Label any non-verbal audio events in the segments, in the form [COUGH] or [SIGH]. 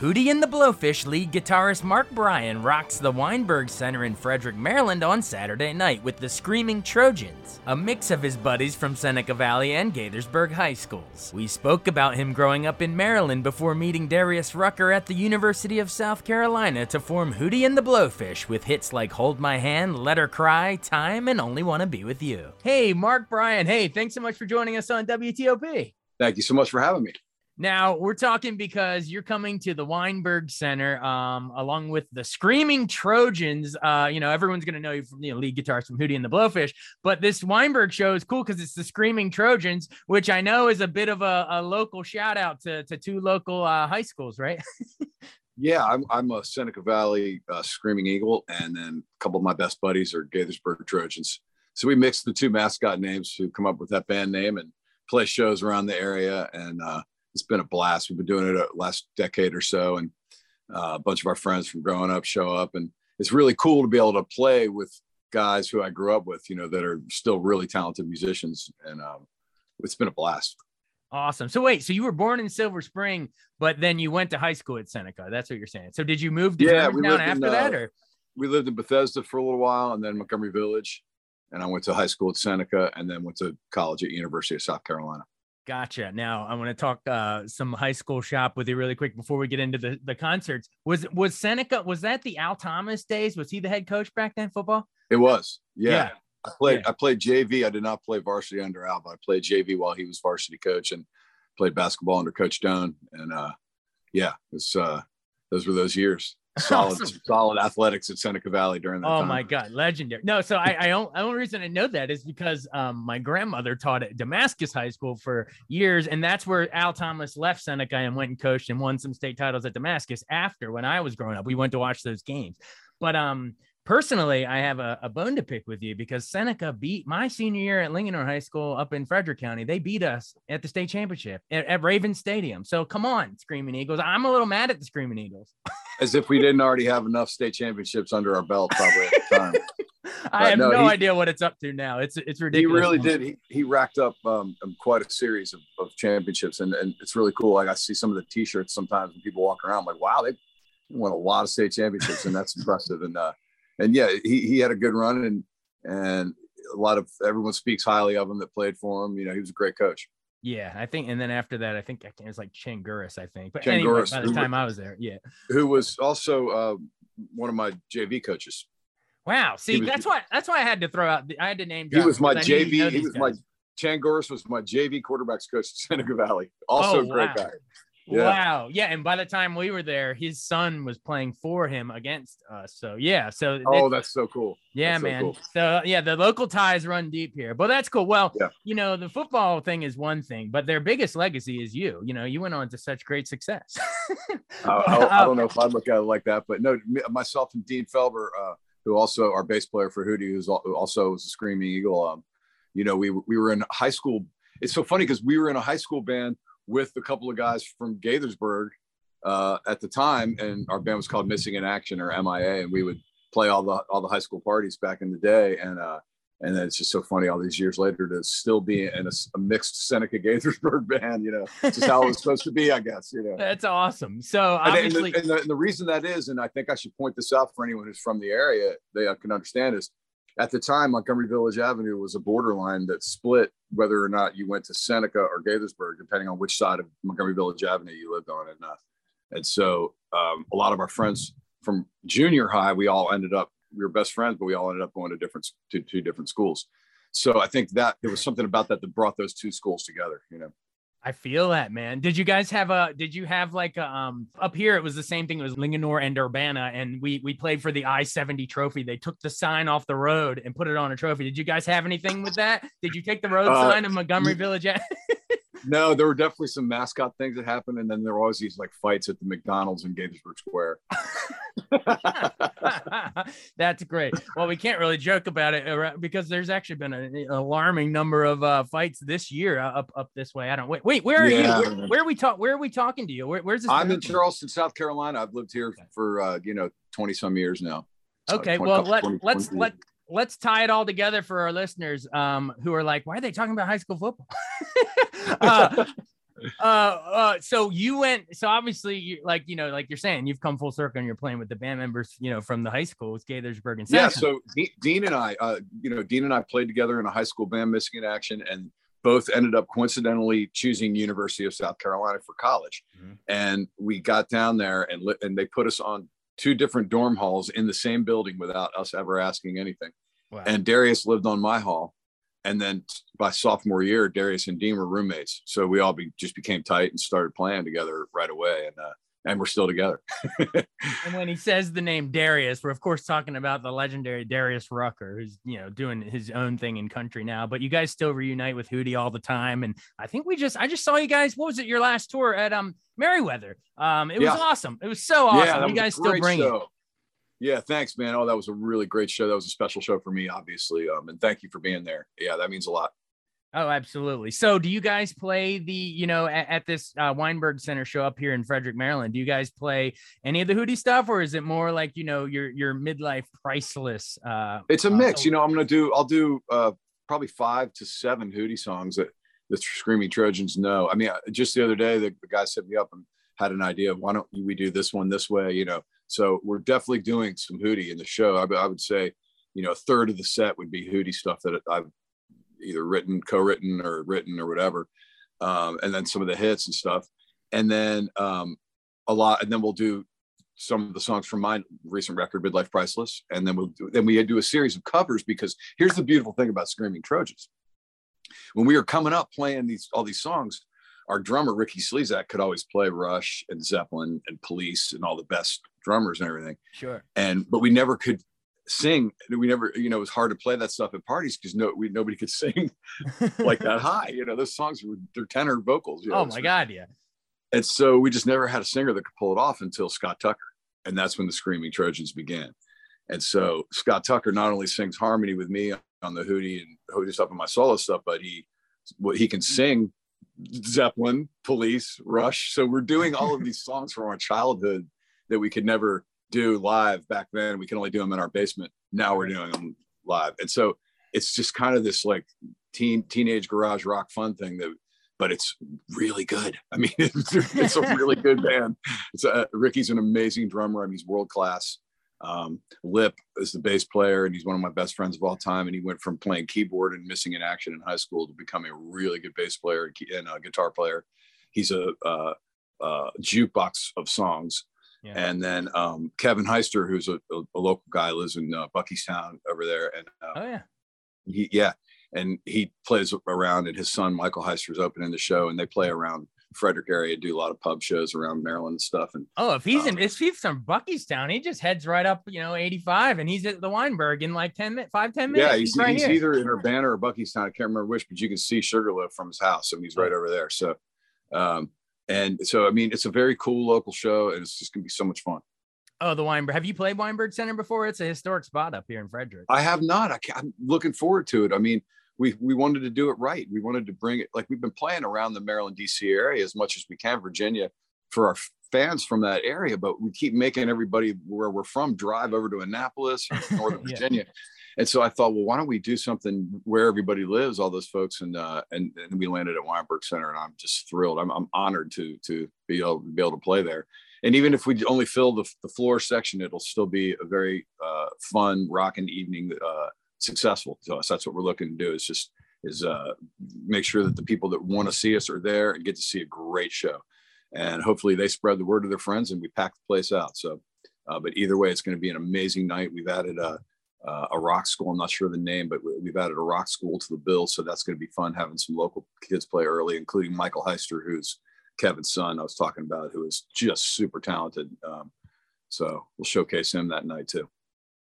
Hootie and the Blowfish lead guitarist Mark Bryan rocks the Weinberg Center in Frederick, Maryland on Saturday night with the Screaming Trojans, a mix of his buddies from Seneca Valley and Gaithersburg High Schools. We spoke about him growing up in Maryland before meeting Darius Rucker at the University of South Carolina to form Hootie and the Blowfish with hits like Hold My Hand, Let Her Cry, Time, and Only Wanna Be With You. Hey, Mark Bryan. Hey, thanks so much for joining us on WTOP. Thank you so much for having me. Now we're talking because you're coming to the Weinberg Center, um, along with the Screaming Trojans. Uh, you know, everyone's gonna know you from the you know, lead guitarist from Hootie and the Blowfish, but this Weinberg show is cool because it's the Screaming Trojans, which I know is a bit of a, a local shout out to, to two local uh, high schools, right? [LAUGHS] yeah, I'm, I'm a Seneca Valley uh, Screaming Eagle, and then a couple of my best buddies are Gaithersburg Trojans. So we mixed the two mascot names to come up with that band name and play shows around the area and uh, it's been a blast. We've been doing it a last decade or so, and uh, a bunch of our friends from growing up show up, and it's really cool to be able to play with guys who I grew up with, you know, that are still really talented musicians, and um, it's been a blast. Awesome. So wait, so you were born in Silver Spring, but then you went to high school at Seneca. That's what you're saying. So did you move to yeah, after in, that, uh, or we lived in Bethesda for a little while, and then Montgomery Village, and I went to high school at Seneca, and then went to college at University of South Carolina. Gotcha. Now I want to talk uh, some high school shop with you really quick before we get into the, the concerts. Was was Seneca? Was that the Al Thomas days? Was he the head coach back then? Football? It was. Yeah. yeah. I played. Yeah. I played JV. I did not play varsity under Al, but I played JV while he was varsity coach and played basketball under Coach Doan. And uh, yeah, it was, uh, those were those years solid, awesome. solid athletics at Seneca Valley during that. Oh time. my God, legendary! No, so I, I don't. The only reason I know that is because um, my grandmother taught at Damascus High School for years, and that's where Al Thomas left Seneca and went and coached and won some state titles at Damascus. After when I was growing up, we went to watch those games. But um, personally, I have a, a, bone to pick with you because Seneca beat my senior year at Linganore High School up in Frederick County. They beat us at the state championship at, at Raven Stadium. So come on, Screaming Eagles. I'm a little mad at the Screaming Eagles. [LAUGHS] As if we didn't already have enough state championships under our belt, probably at the time. [LAUGHS] I have no, no he, idea what it's up to now. It's it's ridiculous. He really did. He, he racked up um, um, quite a series of, of championships, and, and it's really cool. Like I see some of the T-shirts sometimes when people walk around, I'm like, wow, they won a lot of state championships, and that's impressive. And uh, and yeah, he, he had a good run and and a lot of everyone speaks highly of him that played for him. You know, he was a great coach. Yeah, I think, and then after that, I think it was like Changuris, I think. But Changuris, anyway, by the time I was there, yeah, who was also uh, one of my JV coaches. Wow, see, was, that's why that's why I had to throw out. I had to name. He was my JV. He was guys. my Changuris was my JV quarterbacks coach at Seneca Valley. Also, oh, a great wow. guy. Yeah. Wow. Yeah. And by the time we were there, his son was playing for him against us. So yeah. So oh, that's so cool. Yeah, that's man. So, cool. so, yeah, the local ties run deep here, but that's cool. Well, yeah. you know, the football thing is one thing, but their biggest legacy is you. You know, you went on to such great success. [LAUGHS] I, I, I, don't know if I look at it like that, but no, myself and Dean Felber, uh, who also our bass player for Hootie, who's also was a Screaming Eagle. Um, you know, we we were in high school. It's so funny because we were in a high school band with a couple of guys from Gaithersburg uh, at the time, and our band was called Missing in Action or MIA, and we would play all the all the high school parties back in the day, and uh, and then it's just so funny all these years later to still be in a, a mixed Seneca Gaithersburg [LAUGHS] band, you know, just how it was supposed to be, I guess, you know. That's awesome. So obviously, and, the, and, the, and, the, reason that is, and I think I should point this out for anyone who's from the area, they can understand is at the time, Montgomery Village Avenue was a borderline that split whether or not you went to Seneca or Gaithersburg, depending on which side of Montgomery Village Avenue you lived on. And, uh, and so um, a lot of our friends from junior high, we all ended up we were best friends, but we all ended up going to different to two different schools. So I think that there was something about that that brought those two schools together. You know. I feel that, man. Did you guys have a? Did you have like a, um up here? It was the same thing. It was Linganore and Urbana, and we we played for the I seventy trophy. They took the sign off the road and put it on a trophy. Did you guys have anything with that? Did you take the road uh, sign of Montgomery Village? [LAUGHS] no, there were definitely some mascot things that happened, and then there were always these like fights at the McDonald's in Gaithersburg Square. [LAUGHS] That's great. Well, we can't really joke about it uh, because there's actually been an alarming number of uh, fights this year uh, up up this way. I don't wait. Wait, where are yeah. you? Where, where, are we talk? Where are we talking to you? Where, where's this? I'm in Charleston, South Carolina. I've lived here for uh, you know 20 some years now. Okay, 20, well let 20, let's 20 let let's tie it all together for our listeners um, who are like, why are they talking about high school football? [LAUGHS] uh, [LAUGHS] uh, uh, so you went, so obviously, you like, you know, like you're saying, you've come full circle and you're playing with the band members, you know, from the high school with Gaithersburg and Yeah. So Dean and I, uh, you know, Dean and I played together in a high school band, Missing in Action, and both ended up coincidentally choosing University of South Carolina for college. Mm-hmm. And we got down there and lit, and they put us on two different dorm halls in the same building without us ever asking anything. Wow. And Darius lived on my hall. And then by sophomore year, Darius and Dean were roommates. So we all be, just became tight and started playing together right away. And uh, and we're still together. and when he says the name Darius, we're of course talking about the legendary Darius Rucker, who's you know doing his own thing in country now. But you guys still reunite with Hootie all the time, and I think we just I just saw you guys. What was it? Your last tour at um Merriweather. Um, it was yeah. awesome. It was so awesome. Yeah, you guys still bring show. it. Yeah, thanks, man. Oh, that was a really great show. That was a special show for me, obviously. Um, and thank you for being there. Yeah, that means a lot. Oh, absolutely. So, do you guys play the, you know, at, at this uh, Weinberg Center show up here in Frederick, Maryland? Do you guys play any of the Hootie stuff, or is it more like you know your your midlife priceless? Uh, it's a mix. Uh, you know, I'm gonna do. I'll do uh, probably five to seven Hootie songs that the Screaming Trojans know. I mean, uh, just the other day, the, the guy set me up and had an idea of why don't we do this one this way? You know, so we're definitely doing some Hootie in the show. I, I would say, you know, a third of the set would be Hootie stuff that I've either written, co-written, or written or whatever, um, and then some of the hits and stuff, and then um, a lot, and then we'll do some of the songs from my recent record, Midlife Priceless, and then we'll do, then we do a series of covers because here's the beautiful thing about Screaming Trojans. When we were coming up playing these all these songs, our drummer Ricky Slezak could always play Rush and Zeppelin and Police and all the best drummers and everything. Sure. And but we never could sing. We never, you know, it was hard to play that stuff at parties because no, we nobody could [LAUGHS] sing like that high. You know, those songs were they're tenor vocals. You know, oh my god, yeah. And so we just never had a singer that could pull it off until Scott Tucker, and that's when the Screaming Trojans began. And so Scott Tucker not only sings harmony with me on the Hootie and Hootie stuff and my solo stuff, but he what he can sing Zeppelin, Police, Rush. So we're doing all of these songs from our childhood that we could never do live back then. We can only do them in our basement. Now we're doing them live. And so it's just kind of this like teen teenage garage rock fun thing that but it's really good. I mean, [LAUGHS] it's, it's a really [LAUGHS] good band. It's a, uh, Ricky's an amazing drummer. I mean, he's world class. Um, Lip is the bass player, and he's one of my best friends of all time. And he went from playing keyboard and missing in action in high school to becoming a really good bass player and a guitar player. He's a, a, a jukebox of songs. Yeah. And then um, Kevin Heister, who's a, a, a, local guy, lives in uh, Buckeystown over there. And uh, oh yeah, he, yeah, and he plays around. And his son Michael Heister is opening the show, and they play around Frederick area, do a lot of pub shows around Maryland and stuff. And oh, if he's um, in, if he's from Buckeystown, he just heads right up, you know, 85, and he's at the Weinberg in like 10 minutes, five, 10 minutes. Yeah, he's, he's, right he's either in Urbana or Buckeystown. I can't remember which, but you can see Sugarloaf from his house. Mean, he's right over there. So, um, and so, I mean, it's a very cool local show, and it's just gonna be so much fun. Oh, the Weinberg. Have you played Weinberg Center before? It's a historic spot up here in Frederick. I have not. I am looking forward to it. I mean, we we wanted to do it right. We wanted to bring it like we've been playing around the Maryland D.C. area as much as we can, Virginia, for our fans from that area. But we keep making everybody where we're from drive over to Annapolis, Northern [LAUGHS] yeah. Virginia. And so I thought, well, why don't we do something where everybody lives, all those folks, and uh, and, and we landed at Weinberg Center, and I'm just thrilled. I'm, I'm honored to to be able to be able to play there. And even if we only fill the, the floor section, it'll still be a very uh, fun, rocking evening uh, successful. So that's what we're looking to do is just is uh, make sure that the people that want to see us are there and get to see a great show. And hopefully they spread the word to their friends and we pack the place out. So Uh, but either way, it's going to be an amazing night. We've added a, a rock school. I'm not sure of the name, but we've added a rock school to the bill. So that's going to be fun having some local kids play early, including Michael Heister, who's Kevin's son I was talking about, who is just super talented. Um, so we'll showcase him that night too.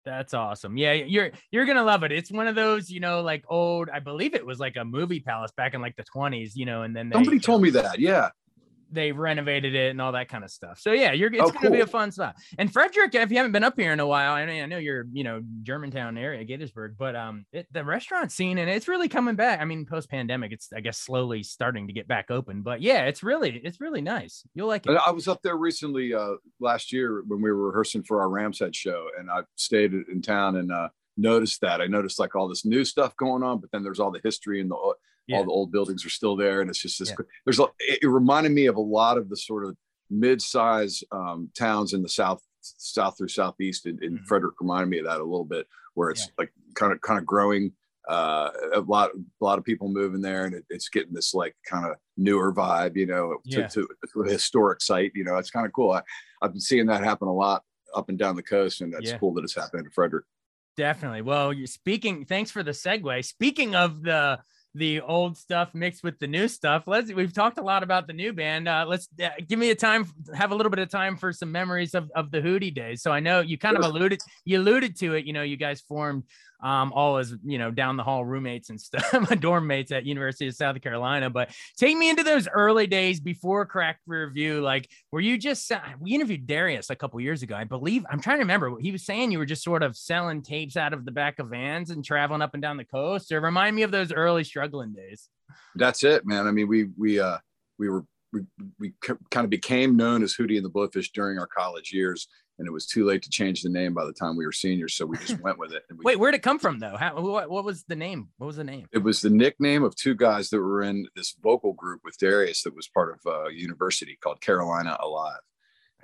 That's awesome. Yeah, you're you're gonna love it. It's one of those, you know, like old. I believe it was like a movie palace back in like the 20s, you know, and then they, somebody told me that. Yeah, they renovated it and all that kind of stuff. So yeah, you're it's oh, gonna be a fun spot. And Frederick, if you haven't been up here in a while, I know I know you're you know Germantown area, Gaithersburg, but um it, the restaurant scene and it's really coming back. I mean, post pandemic, it's I guess slowly starting to get back open. But yeah, it's really it's really nice. You'll like it. I was up there recently uh last year when we were rehearsing for our Rams Head show, and I stayed in town and uh noticed that. I noticed like all this new stuff going on, but then there's all the history and the yeah. all the old buildings are still there and it's just this yeah. there's a, it reminded me of a lot of the sort of mid-size um, towns in the south south through southeast and, and mm-hmm. frederick reminded me of that a little bit where it's yeah. like kind of kind of growing uh, a lot a lot of people moving there and it, it's getting this like kind of newer vibe you know to, to, to, a historic site you know it's kind of cool I, i've been seeing that happen a lot up and down the coast and that's cool that it's happening in frederick definitely well you're speaking thanks for the segue speaking of the the old stuff mixed with the new stuff. Let's we've talked a lot about the new band. Uh, let's uh, give me a time, have a little bit of time for some memories of, of the Hootie days. So I know you kind of alluded you alluded to it. You know, you guys formed um, all as you know down the hall roommates and stuff, [LAUGHS] my dorm mates at University of South Carolina. But take me into those early days before Cracked Rear View. Like, were you just we interviewed Darius a couple years ago, I believe. I'm trying to remember. He was saying you were just sort of selling tapes out of the back of vans and traveling up and down the coast. Or remind me of those early struggling days. That's it, man. I mean, we we uh we were we, we kind of became known as Hootie and the Blowfish during our college years and it was too late to change the name by the time we were seniors. So we just [LAUGHS] went with it. We, Wait, where'd it come from though? How, what, what was the name? What was the name? It was the nickname of two guys that were in this vocal group with Darius that was part of a university called Carolina Alive.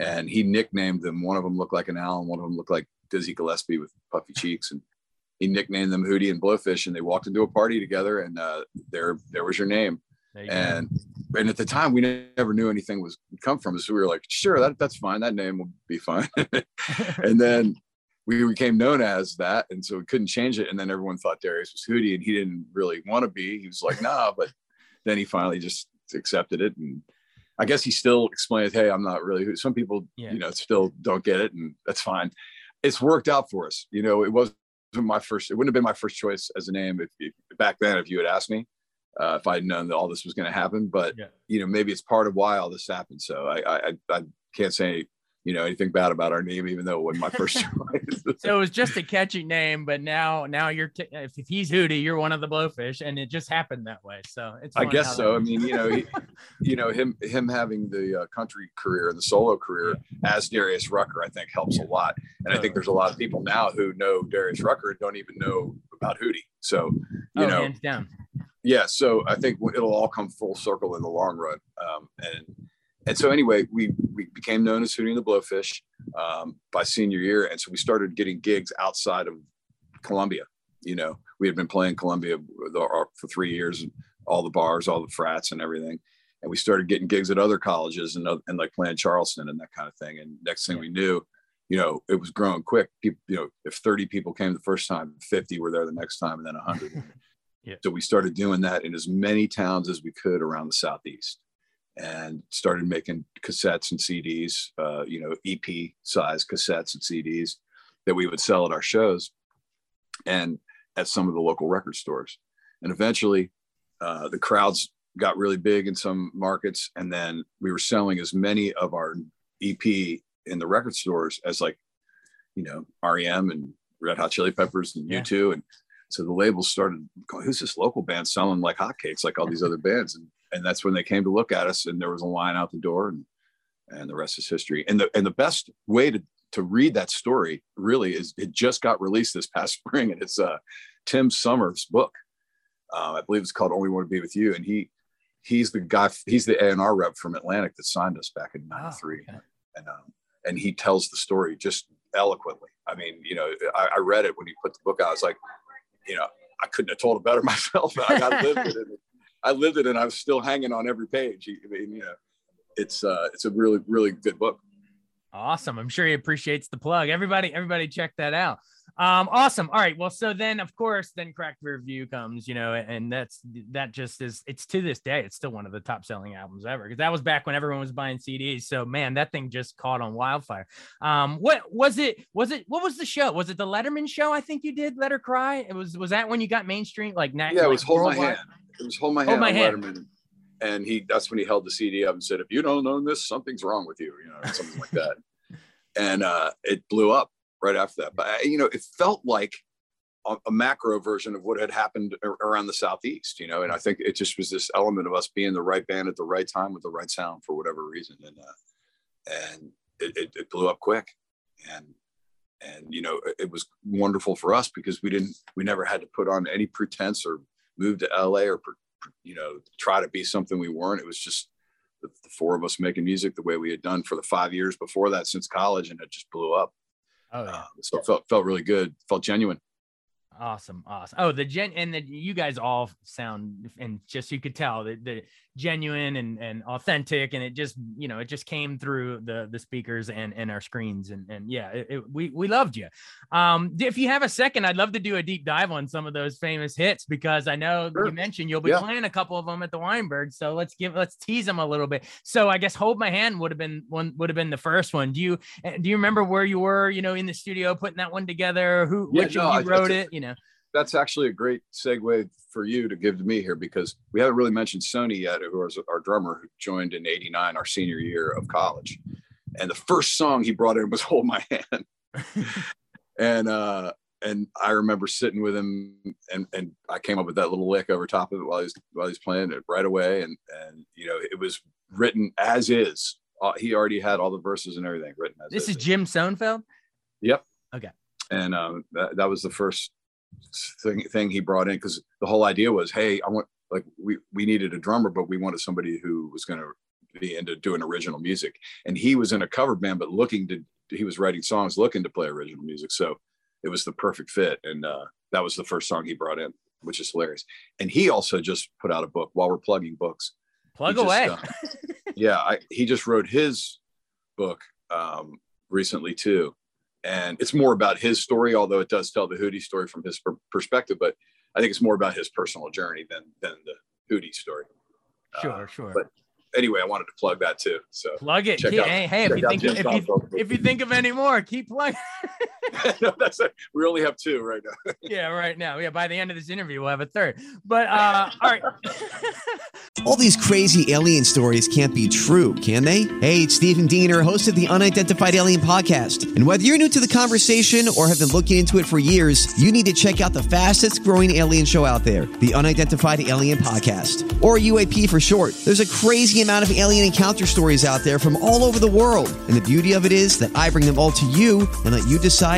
And he nicknamed them. One of them looked like an owl, and one of them looked like Dizzy Gillespie with puffy cheeks. And he nicknamed them Hootie and Blowfish. And they walked into a party together, and uh, there, there was your name. And and at the time we never knew anything was come from so we were like sure that that's fine. That name will be fine. [LAUGHS] [LAUGHS] And then we became known as that and so we couldn't change it. And then everyone thought darius was hootie and he didn't really want to be. He was like nah [LAUGHS] but then he finally just accepted it. And i guess he still explained hey i'm not really who some people yeah. you know still don't get it and that's fine. It's worked out for us. You know it wasn't my first it wouldn't have been my first choice as a name if, if back then if you had asked me uh, if I'd known that all this was going to happen. But yeah. you know, maybe it's part of why all this happened. So I, I, I can't say you know anything bad about our name, even though it wasn't my first [LAUGHS] choice. so it was just a catchy name, but now now you're t- if he's Hootie, you're one of the Blowfish, and it just happened that way. So it's I guess so. I mean, you know, he, [LAUGHS] you know him him having the uh, country career and the solo career yeah. as Darius Rucker, I think helps a lot. And I think there's a lot of people now who know Darius Rucker don't even know about Hootie. So you oh, know, hands down yeah, so I think it'll all come full circle in the long run. Um, and and so anyway, we we became known as Hootie and the Blowfish um, by senior year, and so we started getting gigs outside of Columbia. You know, we had been playing Columbia for three years, all the bars, all the frats, and everything. And we started getting gigs at other colleges and, and like playing Charleston and that kind of thing. And next thing we knew, you know, it was growing quick. People, you know, if 30 people came the first time, 50 were there the next time, and then 100. [LAUGHS] Yeah. So we started doing that in as many towns as we could around the southeast, and started making cassettes and CDs, uh, you know, EP size cassettes and CDs that we would sell at our shows, and at some of the local record stores. And eventually, uh, the crowds got really big in some markets, and then we were selling as many of our EP in the record stores as like, you know, REM and Red Hot Chili Peppers and yeah. U2 and so the labels started going, who's this local band selling like hotcakes like all these other bands? And, and that's when they came to look at us and there was a line out the door and, and the rest is history. And the, and the best way to, to read that story really is it just got released this past [LAUGHS] spring and it's uh, Tim Sommer's book. Uh, I believe it's called Only Want to Be With You. And he, he's the guy, he's the A&R rep from Atlantic that signed us back in 93. Oh, okay. And, um, and he tells the story just eloquently. I mean, you know, I, I, read it when he put the book out. I was like, you know, I couldn't have told it better [LAUGHS] myself. I, I [LAUGHS] lived it. And, I lived it, and I was still hanging on every page. I mean, you know, it's uh, it's a really really good book. Awesome. I'm sure he appreciates the plug. Everybody, everybody check that out. Um, awesome. All right. Well, so then of course, then Cracked Rear View comes, you know, and that's that just is it's to this day, it's still one of the top selling albums ever because that was back when everyone was buying CDs. So man, that thing just caught on wildfire. Um, what was it? Was it what was the show? Was it the Letterman show? I think you did Let Her Cry. It was was that when you got mainstream like yeah, it was Hold My Hand. It was Hold My Hand. Hold My Hand. Letterman. And he that's when he held the CD up and said, if you don't own this, something's wrong with you, you know, something like that. [LAUGHS] And uh, it blew up right after that. But you know, it felt like a, a, macro version of what had happened around the southeast. You know, and I think it just was this element of us being the right band at the right time with the right sound for whatever reason, and uh, and it, it, it blew up quick, and and you know, it was wonderful for us because we didn't, we never had to put on any pretense or move to LA or you know try to be something we weren't. It was just the, the, four of us making music the way we had done for the five years before that since college, and it just blew up. Oh yeah. Uh, so it felt felt really good. Felt genuine. Awesome, awesome. Oh, the gen and the you guys all sound and just you could tell that the genuine and, and authentic and it just you know it just came through the the speakers and and our screens and and yeah it, it, we we loved you um if you have a second i'd love to do a deep dive on some of those famous hits because i know sure. you mentioned you'll be yeah. playing a couple of them at the weinberg so let's give let's tease them a little bit so i guess hold my hand would have been one would have been the first one do you eh, do you remember where you were you know in the studio putting that one together who yeah, which no, you wrote it you know that's actually a great segue for you to give to me here because we haven't really mentioned Soni yet, who was our drummer who joined in '89, our senior year of college. And the first song he brought in was "Hold My Hand," [LAUGHS] and uh, and I remember sitting with him, and and I came up with that little lick over top of it while he's while he's playing it right away, and and you know it was written as is. Uh, he already had all the verses and everything written as. This is, is Jim Sonefeld. Yep. Okay. And um, that, that was the first thing, thing he brought in because the whole idea was, hey, I want like we we needed a drummer, but we wanted somebody who was going to be into doing original music. And he was in a cover band, but looking to he was writing songs, looking to play original music. So it was the perfect fit, and uh, that was the first song he brought in, which is hilarious. And he also just put out a book while we're plugging books. Plug away. Just, uh, yeah, I, he just wrote his book um, recently too, and it's more about his story, although it does tell the Hootie story from his per- perspective. But I think it's more about his personal journey than than the Hootie story. Sure, uh, sure. But anyway, I wanted to plug that too. So plug it. Keep, out, hey, hey if you think if you, if you think of any more, keep plugging. [LAUGHS] [LAUGHS] no, that's it. We only have two right now. [LAUGHS] yeah, right now. Yeah, by the end of this interview, we'll have a third. But uh, all right. [LAUGHS] all these crazy alien stories can't be true, can they? Hey, it's Stephen Diener, host of the Unidentified Alien Podcast. And whether you're new to the conversation or have been looking into it for years, you need to check out the fastest growing alien show out there, the Unidentified Alien Podcast, or UAP for short. There's a crazy amount of alien encounter stories out there from all over the world. And the beauty of it is that I bring them all to you and let you decide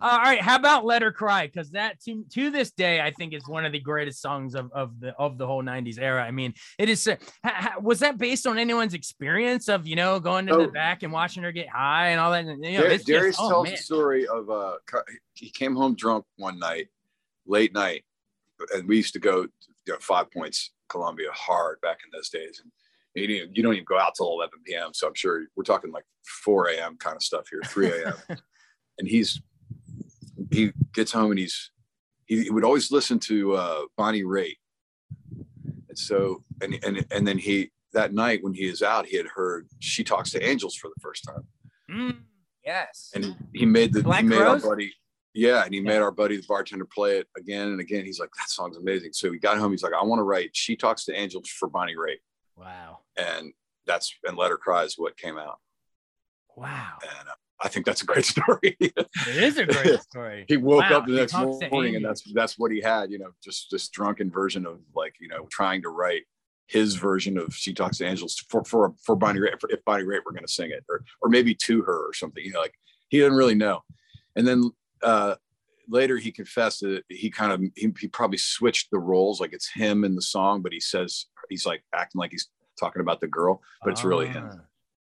Uh, all right, how about "Let Her Cry"? Because that to, to this day, I think is one of the greatest songs of, of the of the whole '90s era. I mean, it is. Uh, ha, was that based on anyone's experience of you know going to oh. the back and watching her get high and all that? And, you know, Dar- Darius just, oh, tells man. the story of uh, he came home drunk one night, late night, and we used to go you know, Five Points, Columbia, hard back in those days, and you don't, you don't even go out till 11 p.m. So I'm sure we're talking like 4 a.m. kind of stuff here, 3 a.m. [LAUGHS] and he's he gets home and he's he, he would always listen to uh, Bonnie Raitt. And so and and and then he that night when he is out, he had heard she talks to angels for the first time. Mm, yes. And he made the Black he made Rose? our buddy yeah, and he yeah. made our buddy the bartender play it again and again. He's like, that song's amazing. So he got home. He's like, I want to write She Talks to Angels for Bonnie Raitt. Wow. And that's and Let Her Cry is what came out. Wow. And uh, I think that's a great [LAUGHS] story. it is a great [LAUGHS] story. he woke Wow, up the next morning and that's that's what he had, you know, just this drunken version of like, you know, trying to write his version of She Talks to Angels for for for Bonnie Raitt, for if Bonnie Raitt were going to sing it, or or maybe to her or something. You know, like he didn't really know. And then uh, later he confessed that he kind of he, he probably switched the roles, like it's him in the song, but he says he's like acting like he's talking about the girl, but it's really him, Ah,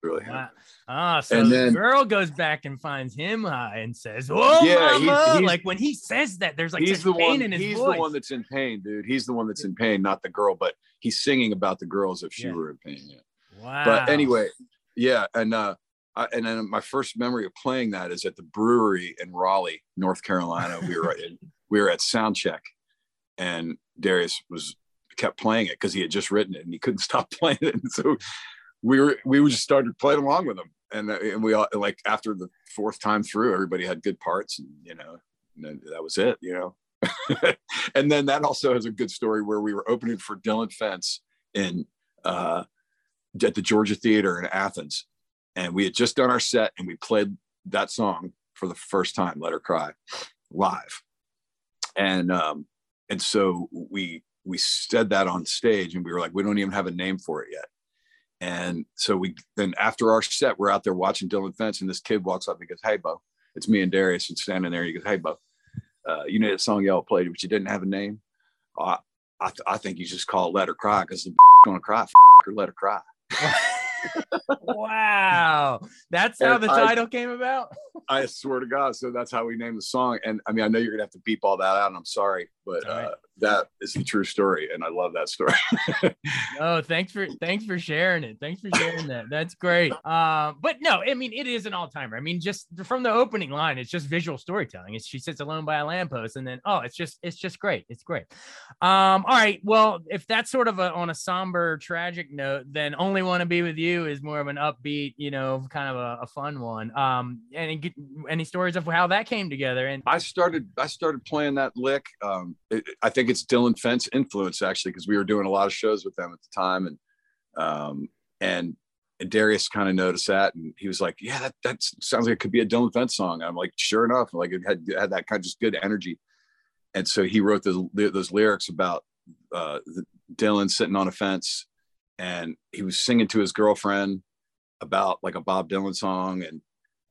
really wow. Ah, so And the then- girl goes back and finds him high and says, "Oh, Yeah, mama!" he's- like when he says that, there's like he's the pain one. in his He's voice. the one that's in pain, dude. He's the one that's in pain, not the girl. But he's singing about the girl as if she Yeah. were in pain. Yeah. wow. But anyway, yeah, and uh, I, and then my first memory of playing that is at the brewery in Raleigh, North Carolina. We were in, [LAUGHS] we were at sound check, and Darius was kept playing it because he had just written it and he couldn't [LAUGHS] stop playing it. And so we were we just started playing along with them, and uh, and we all like after the fourth time through, everybody had good parts, and you know, and that was it, you know. [LAUGHS] and then that also has a good story where we were opening for Dillon Fence in uh, at the Georgia Theater in Athens, and we had just done our set and we played that song for the first time, "Let Her Cry," live, and um, and so we we said that on stage, and we were like, we don't even have a name for it yet. And so we then after our set, we're out there watching Dillon Fence, and this kid walks up and goes, "Hey, Bo, it's me and Darius." And standing there, he goes, "Hey, Bo, uh, you know that song y'all played, but you didn't have a name. Uh, I th- I think you just call it Let Her Cry because the [LAUGHS] gonna cry, f- her, let her cry." wow, that's how And the I- title came about. I swear to God. So that's how we named the song. And I mean, I know you're gonna have to beep all that out, and I'm sorry, but All right. uh, that is the true story, and I love that story. [LAUGHS] Oh, thanks for thanks for sharing it. Thanks for sharing that. That's great. Um, but no, I mean it is an all timer. I mean, just from the opening line, it's just visual storytelling. It's she sits alone by a lamppost, and then oh, it's just it's just great. It's great. Um, all right. Well, if that's sort of a, on a somber, tragic note, then only want to be with you is more of an upbeat, you know, kind of a, a fun one. Um, any any stories of how that came together? And I started I started playing that lick. Um, it, I think it's Dillon Fence influence actually because we were doing a lot of shows with them at the time, and um, and, and Darius kind of noticed that, and he was like, "Yeah, that that sounds like it could be a Dillon Fence song." I'm like, "Sure enough, like it had had that kind of just good energy," and so he wrote those those lyrics about uh, Dylan sitting on a fence, and he was singing to his girlfriend about like a Bob Dylan song, and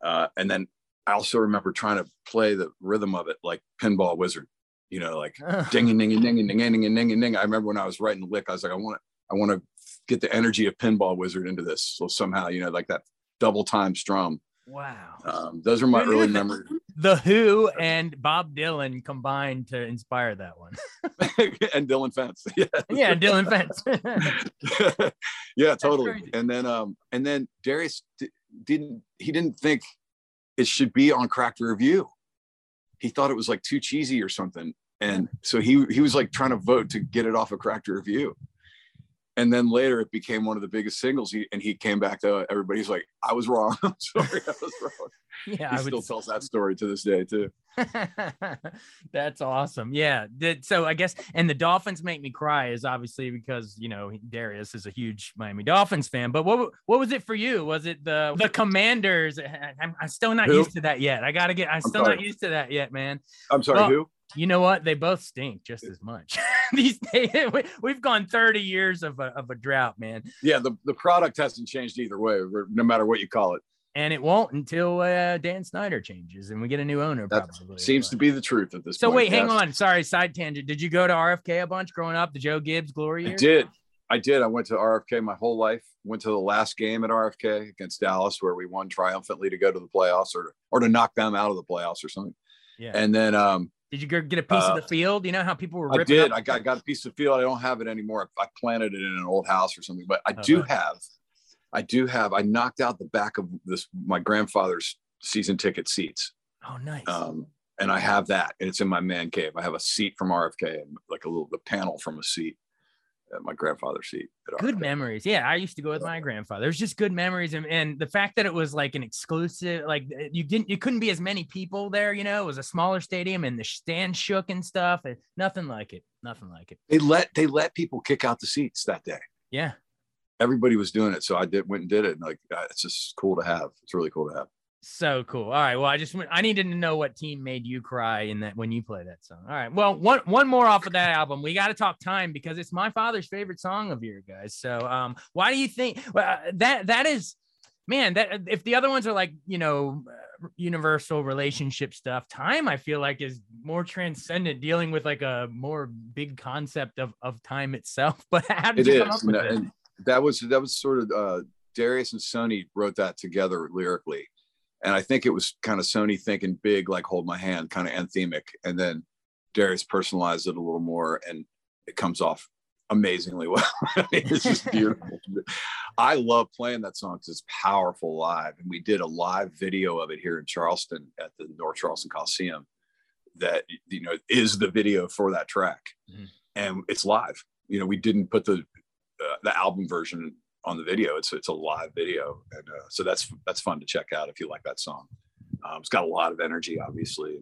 uh, and then I also remember trying to play the rhythm of it like Pinball Wizard, you know, like [LAUGHS] ding and ding and ding and ding and ding and ding and ding. I remember when I was writing the lick, I was like, I want to, I want to get the energy of Pinball Wizard into this. So somehow, you know, like that double time strum. wow, Um, those are my Who knew early that? memories. the Who and Bob Dylan combined to inspire that one. [LAUGHS] [LAUGHS] and Dillon Fence. Yeah. yeah, Dillon Fence. yeah, totally. crazy. And then, um, and then Darius d- didn't, he didn't think it should be on Cracked Rear View. He thought it was like too cheesy or something. And so he, he was like trying to vote to get it off of Cracked Rear View. And then later it became one of the biggest singles. He, and he came back to everybody's like, I was wrong. [LAUGHS] I'm sorry. I was wrong. [LAUGHS] yeah, he I would still tells that story to this day too. [LAUGHS] That's awesome. Yeah. So I guess, and the Dolphins make me cry is obviously because you know Darius is a huge Miami Dolphins fan. But what what was it for you? Was it the the Commanders? I'm, I'm still not Who? used to that yet. I gotta get. I'm still not used to that yet, man. I'm sorry. Well, who? You know what? They both stink just as much. [LAUGHS] These days, [LAUGHS] we, we've gone 30 years of a, of a drought, man, Yeah. The, the product hasn't changed either way, no matter what you call it. and it won't until uh, Dan Snyder changes and we get a new owner. That probably. seems to be the truth at this So point. wait, hang on. Sorry, side tangent. Did you go to RFK a bunch growing up? The Joe Gibbs glory I did. I did. I went to RFK my whole life. Went to the last game at RFK against Dallas, where we won triumphantly to go to the playoffs, or or to knock them out of the playoffs, or something. Yeah. And then um, did you get a piece uh, of the field? You know how people were I did. I got, I got a piece of field. I don't have it anymore. I planted it in an old house or something. But I Oh, do nice. have. I do have. I knocked out the back of this my grandfather's season ticket seats. Oh, nice. Um, and I have that, and it's in my man cave. I have a seat from RFK, and like a little the panel from a seat, at my grandfather's seat. At good memories. Yeah, I used to go with my grandfather. There's just good memories, and, and the fact that it was like an exclusive, like uh, you didn't, you couldn't be as many people there. You know, it was a smaller stadium, and the stand shook and stuff. And nothing like it. Nothing like it. They let they let people kick out the seats that day. Yeah. Everybody was doing it, so I did went and did it. And like, uh, it's just cool to have. It's really cool to have. So cool. All right. Well, I just I needed to know what team made you cry in that when you play that song. All right. Well, one one more off of that album. We got to talk time because it's my father's favorite song of yours, guys. So, um, why do you think well, that that is, man? That if the other ones are like you know universal relationship stuff, time I feel like is more transcendent, dealing with like a more big concept of of time itself. [LAUGHS] But how did it you is, up with and, it? and that was that was sort of uh, Darius and Soni wrote that together lyrically, and I think it was kind of Soni thinking big, like "Hold My Hand," kind of anthemic, and then Darius personalized it a little more, and it comes off amazingly [LAUGHS] well. I mean, it's just [LAUGHS] beautiful. I love playing that song because it's powerful live, and we did a live video of it here in Charleston at the North Charleston Coliseum. That you know is the video for that track, Mhm. and it's live. You know, we didn't put the uh, the album version on the video. It's it's a live video, and uh, so that's that's fun to check out if you like that song. Um, it's got a lot of energy, obviously.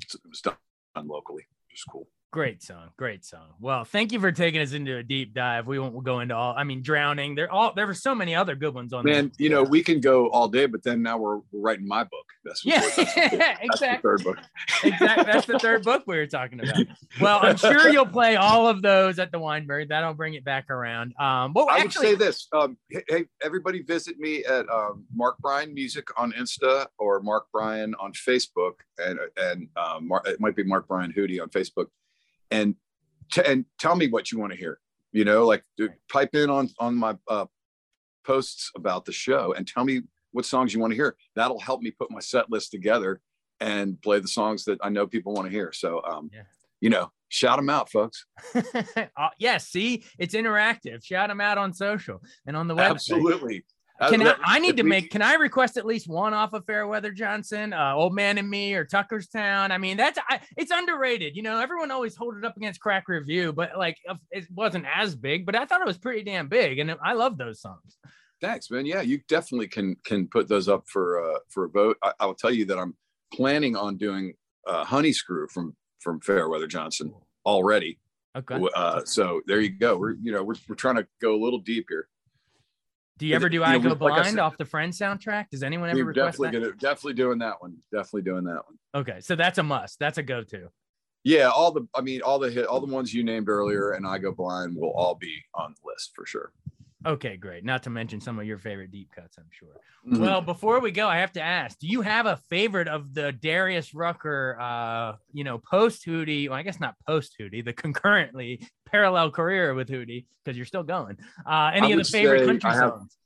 It was done locally, which is cool. Great song, great song. Well, thank you for taking us into a deep dive. We won't go into all. I mean, drowning. There all there were so many other good ones on. Man, you know, we can go all day, but then now we're, we're writing my book. That's Yeah, that's, [LAUGHS] that's the exactly. third book. exactly. That's the third book we were talking about. Well, I'm sure you'll play all of those at the Weinberg. That'll bring it back around. Um, well, I would say this. Um, hey, hey, everybody visit me at um, Mark Bryan Music on Insta or Mark Bryan on Facebook, and and Mar- it might be Mark Bryan Hootie on Facebook, and t- and tell me what you want to hear. You know, like dude, pipe in on on my uh, posts about the show and tell me what songs you want to hear. That'll help me put my set list together and play the songs that I know people want to hear. So, um, Yeah. you know, shout them out, folks. [LAUGHS] uh, yes. see, it's interactive. Shout them out on social and on the website. Absolutely. Can I, Uh, I need to we- make, can I request at least one off of Fairweather Johnson, uh, Old Man and Me or Tucker's Town? I mean, that's, I, it's underrated. You know, everyone always hold it up against Cracked Rear View, but like it wasn't as big, but I thought it was pretty damn big. And I love those songs. Thanks, man. Yeah, you definitely can can put those up for uh, for a vote. I, I will tell you that I'm planning on doing uh, Honey Screw from from Fairweather Johnson already. Okay. Uh, so there you go. We're you know we're we're trying to go a little deep here. Do you ever do I know, Go we- like I Blind said- off the Friend soundtrack? Does anyone ever request definitely that? gonna definitely doing that one. Definitely doing that one. Okay, so that's a must. That's a go-to. Yeah, all the I mean all the hit all the ones you named earlier and I Go Blind will all be on the list for sure. Okay, great. Not to mention some of your favorite deep cuts, I'm sure. Mhm. Well, before we go, I have to ask: Do you have a favorite of the Darius Rucker, uh, you know, post Hootie? Well, I guess not post Hootie, the concurrently parallel career with Hootie, because you're still going. Uh, any of the favorite country I have- songs?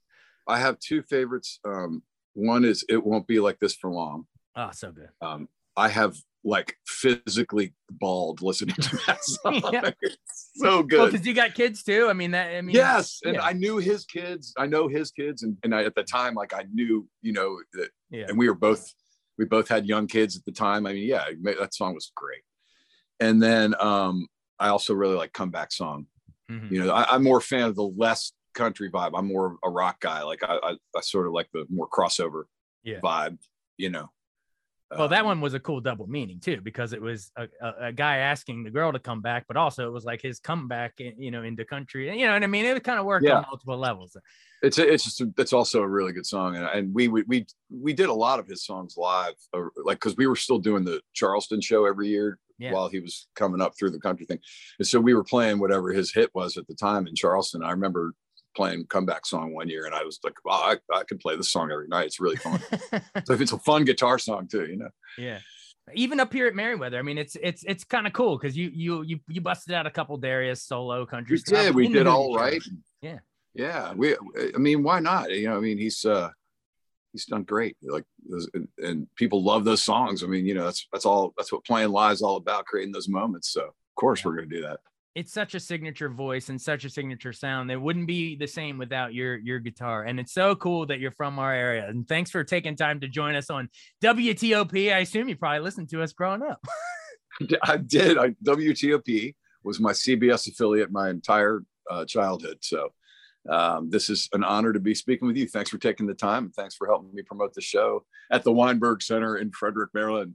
I have two favorites. Um, one is It Won't Be Like This for Long. Oh, so good. um, I have like physically bald listening to that [LAUGHS] song. Yeah. It's so good. because you got kids too. I mean, that. I mean, yes, and yeah. I knew his kids. I know his kids, and, and I, at the time, like I knew, you know, that, yeah. and we were both, we both had young kids at the time. I mean, yeah, that song was great. And then um, I also really like comeback song. Mhm. You know, I, I'm more a fan of the less country vibe. I'm more a rock guy. Like I, I, I sort of like the more crossover Yeah. vibe. You know. Well, that Um, one was a cool double meaning too, because it was a, a, a guy asking the girl to come back, but also it was like his comeback, in, you know, into country. You know what I mean? It kind of worked Yeah. on multiple levels. it's a, it's just a, it's also a really good song and, and we we we we did a lot of his songs live like because we were still doing the charleston show every year Yeah. while he was coming up through the country thing and so we were playing whatever his hit was at the time in charleston i remember playing comeback song one year and i was like wow i, I could play this song every night. It's really fun. [LAUGHS] So if it's a fun guitar song too you know. Yeah. Even up here at Merriweather, I mean, it's it's it's kind of cool because you you you you busted out a couple Darius solo country. we stuff did. We did all right. Yeah. yeah. We i mean why not? You know i mean he's uh he's done great. Like and, and people love those songs. I mean you know that's that's all that's what playing live is all about creating those moments. So of course Yeah. we're going to do that It's such a signature voice and such a signature sound. It wouldn't be the same without your your guitar. And it's so cool that you're from our area. And thanks for taking time to join us on WTOP. I assume you probably listened to us growing up. [LAUGHS] i did i wtop was my cbs affiliate my entire uh, childhood so um, this is an honor to be speaking with you thanks for taking the time thanks for helping me promote the show at the weinberg center in frederick maryland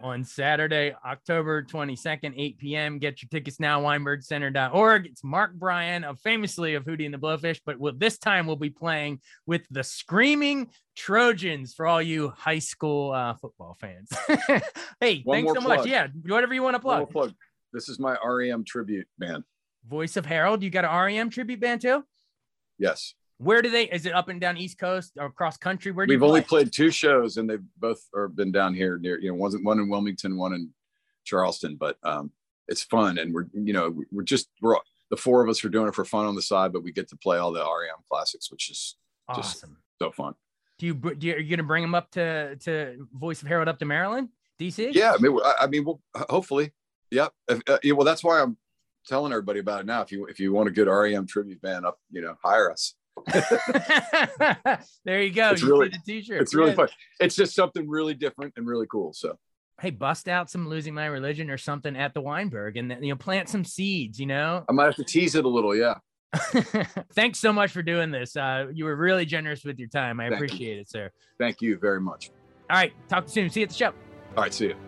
on Saturday, October 22nd, 8 p.m. Get your tickets now, weinbergcenter.org. It's Mark Bryan of famously of Hootie and the Blowfish, but we'll, this time we'll be playing with the Screaming Trojans for all you high school uh, football fans. [LAUGHS] hey, One thanks so much. Yeah, whatever you want to plug. plug. This is my REM tribute band. Voice of Harold, you got an REM tribute band too? Yes. Where do they? Is it up and down East Coast or across country? Where do We've only play? played two shows and they've both are been down here near, you know, one's one in Wilmington, one in Charleston, but um, it's fun. And we're, you know, we're just, we're the four of us are doing it for fun on the side, but we get to play all the REM classics, which is just Awesome. so fun. Do you, do you are you gonna bring them up to to Voice of Harold up to Maryland, DC? Yeah. I mean, I, I mean, we'll hopefully, yep. If, uh, yeah, well, that's why I'm telling everybody about it now. If you, if you want a good REM tribute band up, you know, hire us. [LAUGHS] there you go. It's you really- t-shirt. It's really Yeah. fun. It's just something really different and really cool. So Hey, bust out some losing my religion or something at the Weinberg, and you know plant some seeds. You know. I might have to tease it a little. Yeah. [LAUGHS] Thanks so much for doing this. Uh, you were really generous with your time. I Thank you. appreciate it, sir. Thank you very much. All right, talk to you soon. See you at the show. All right. See you.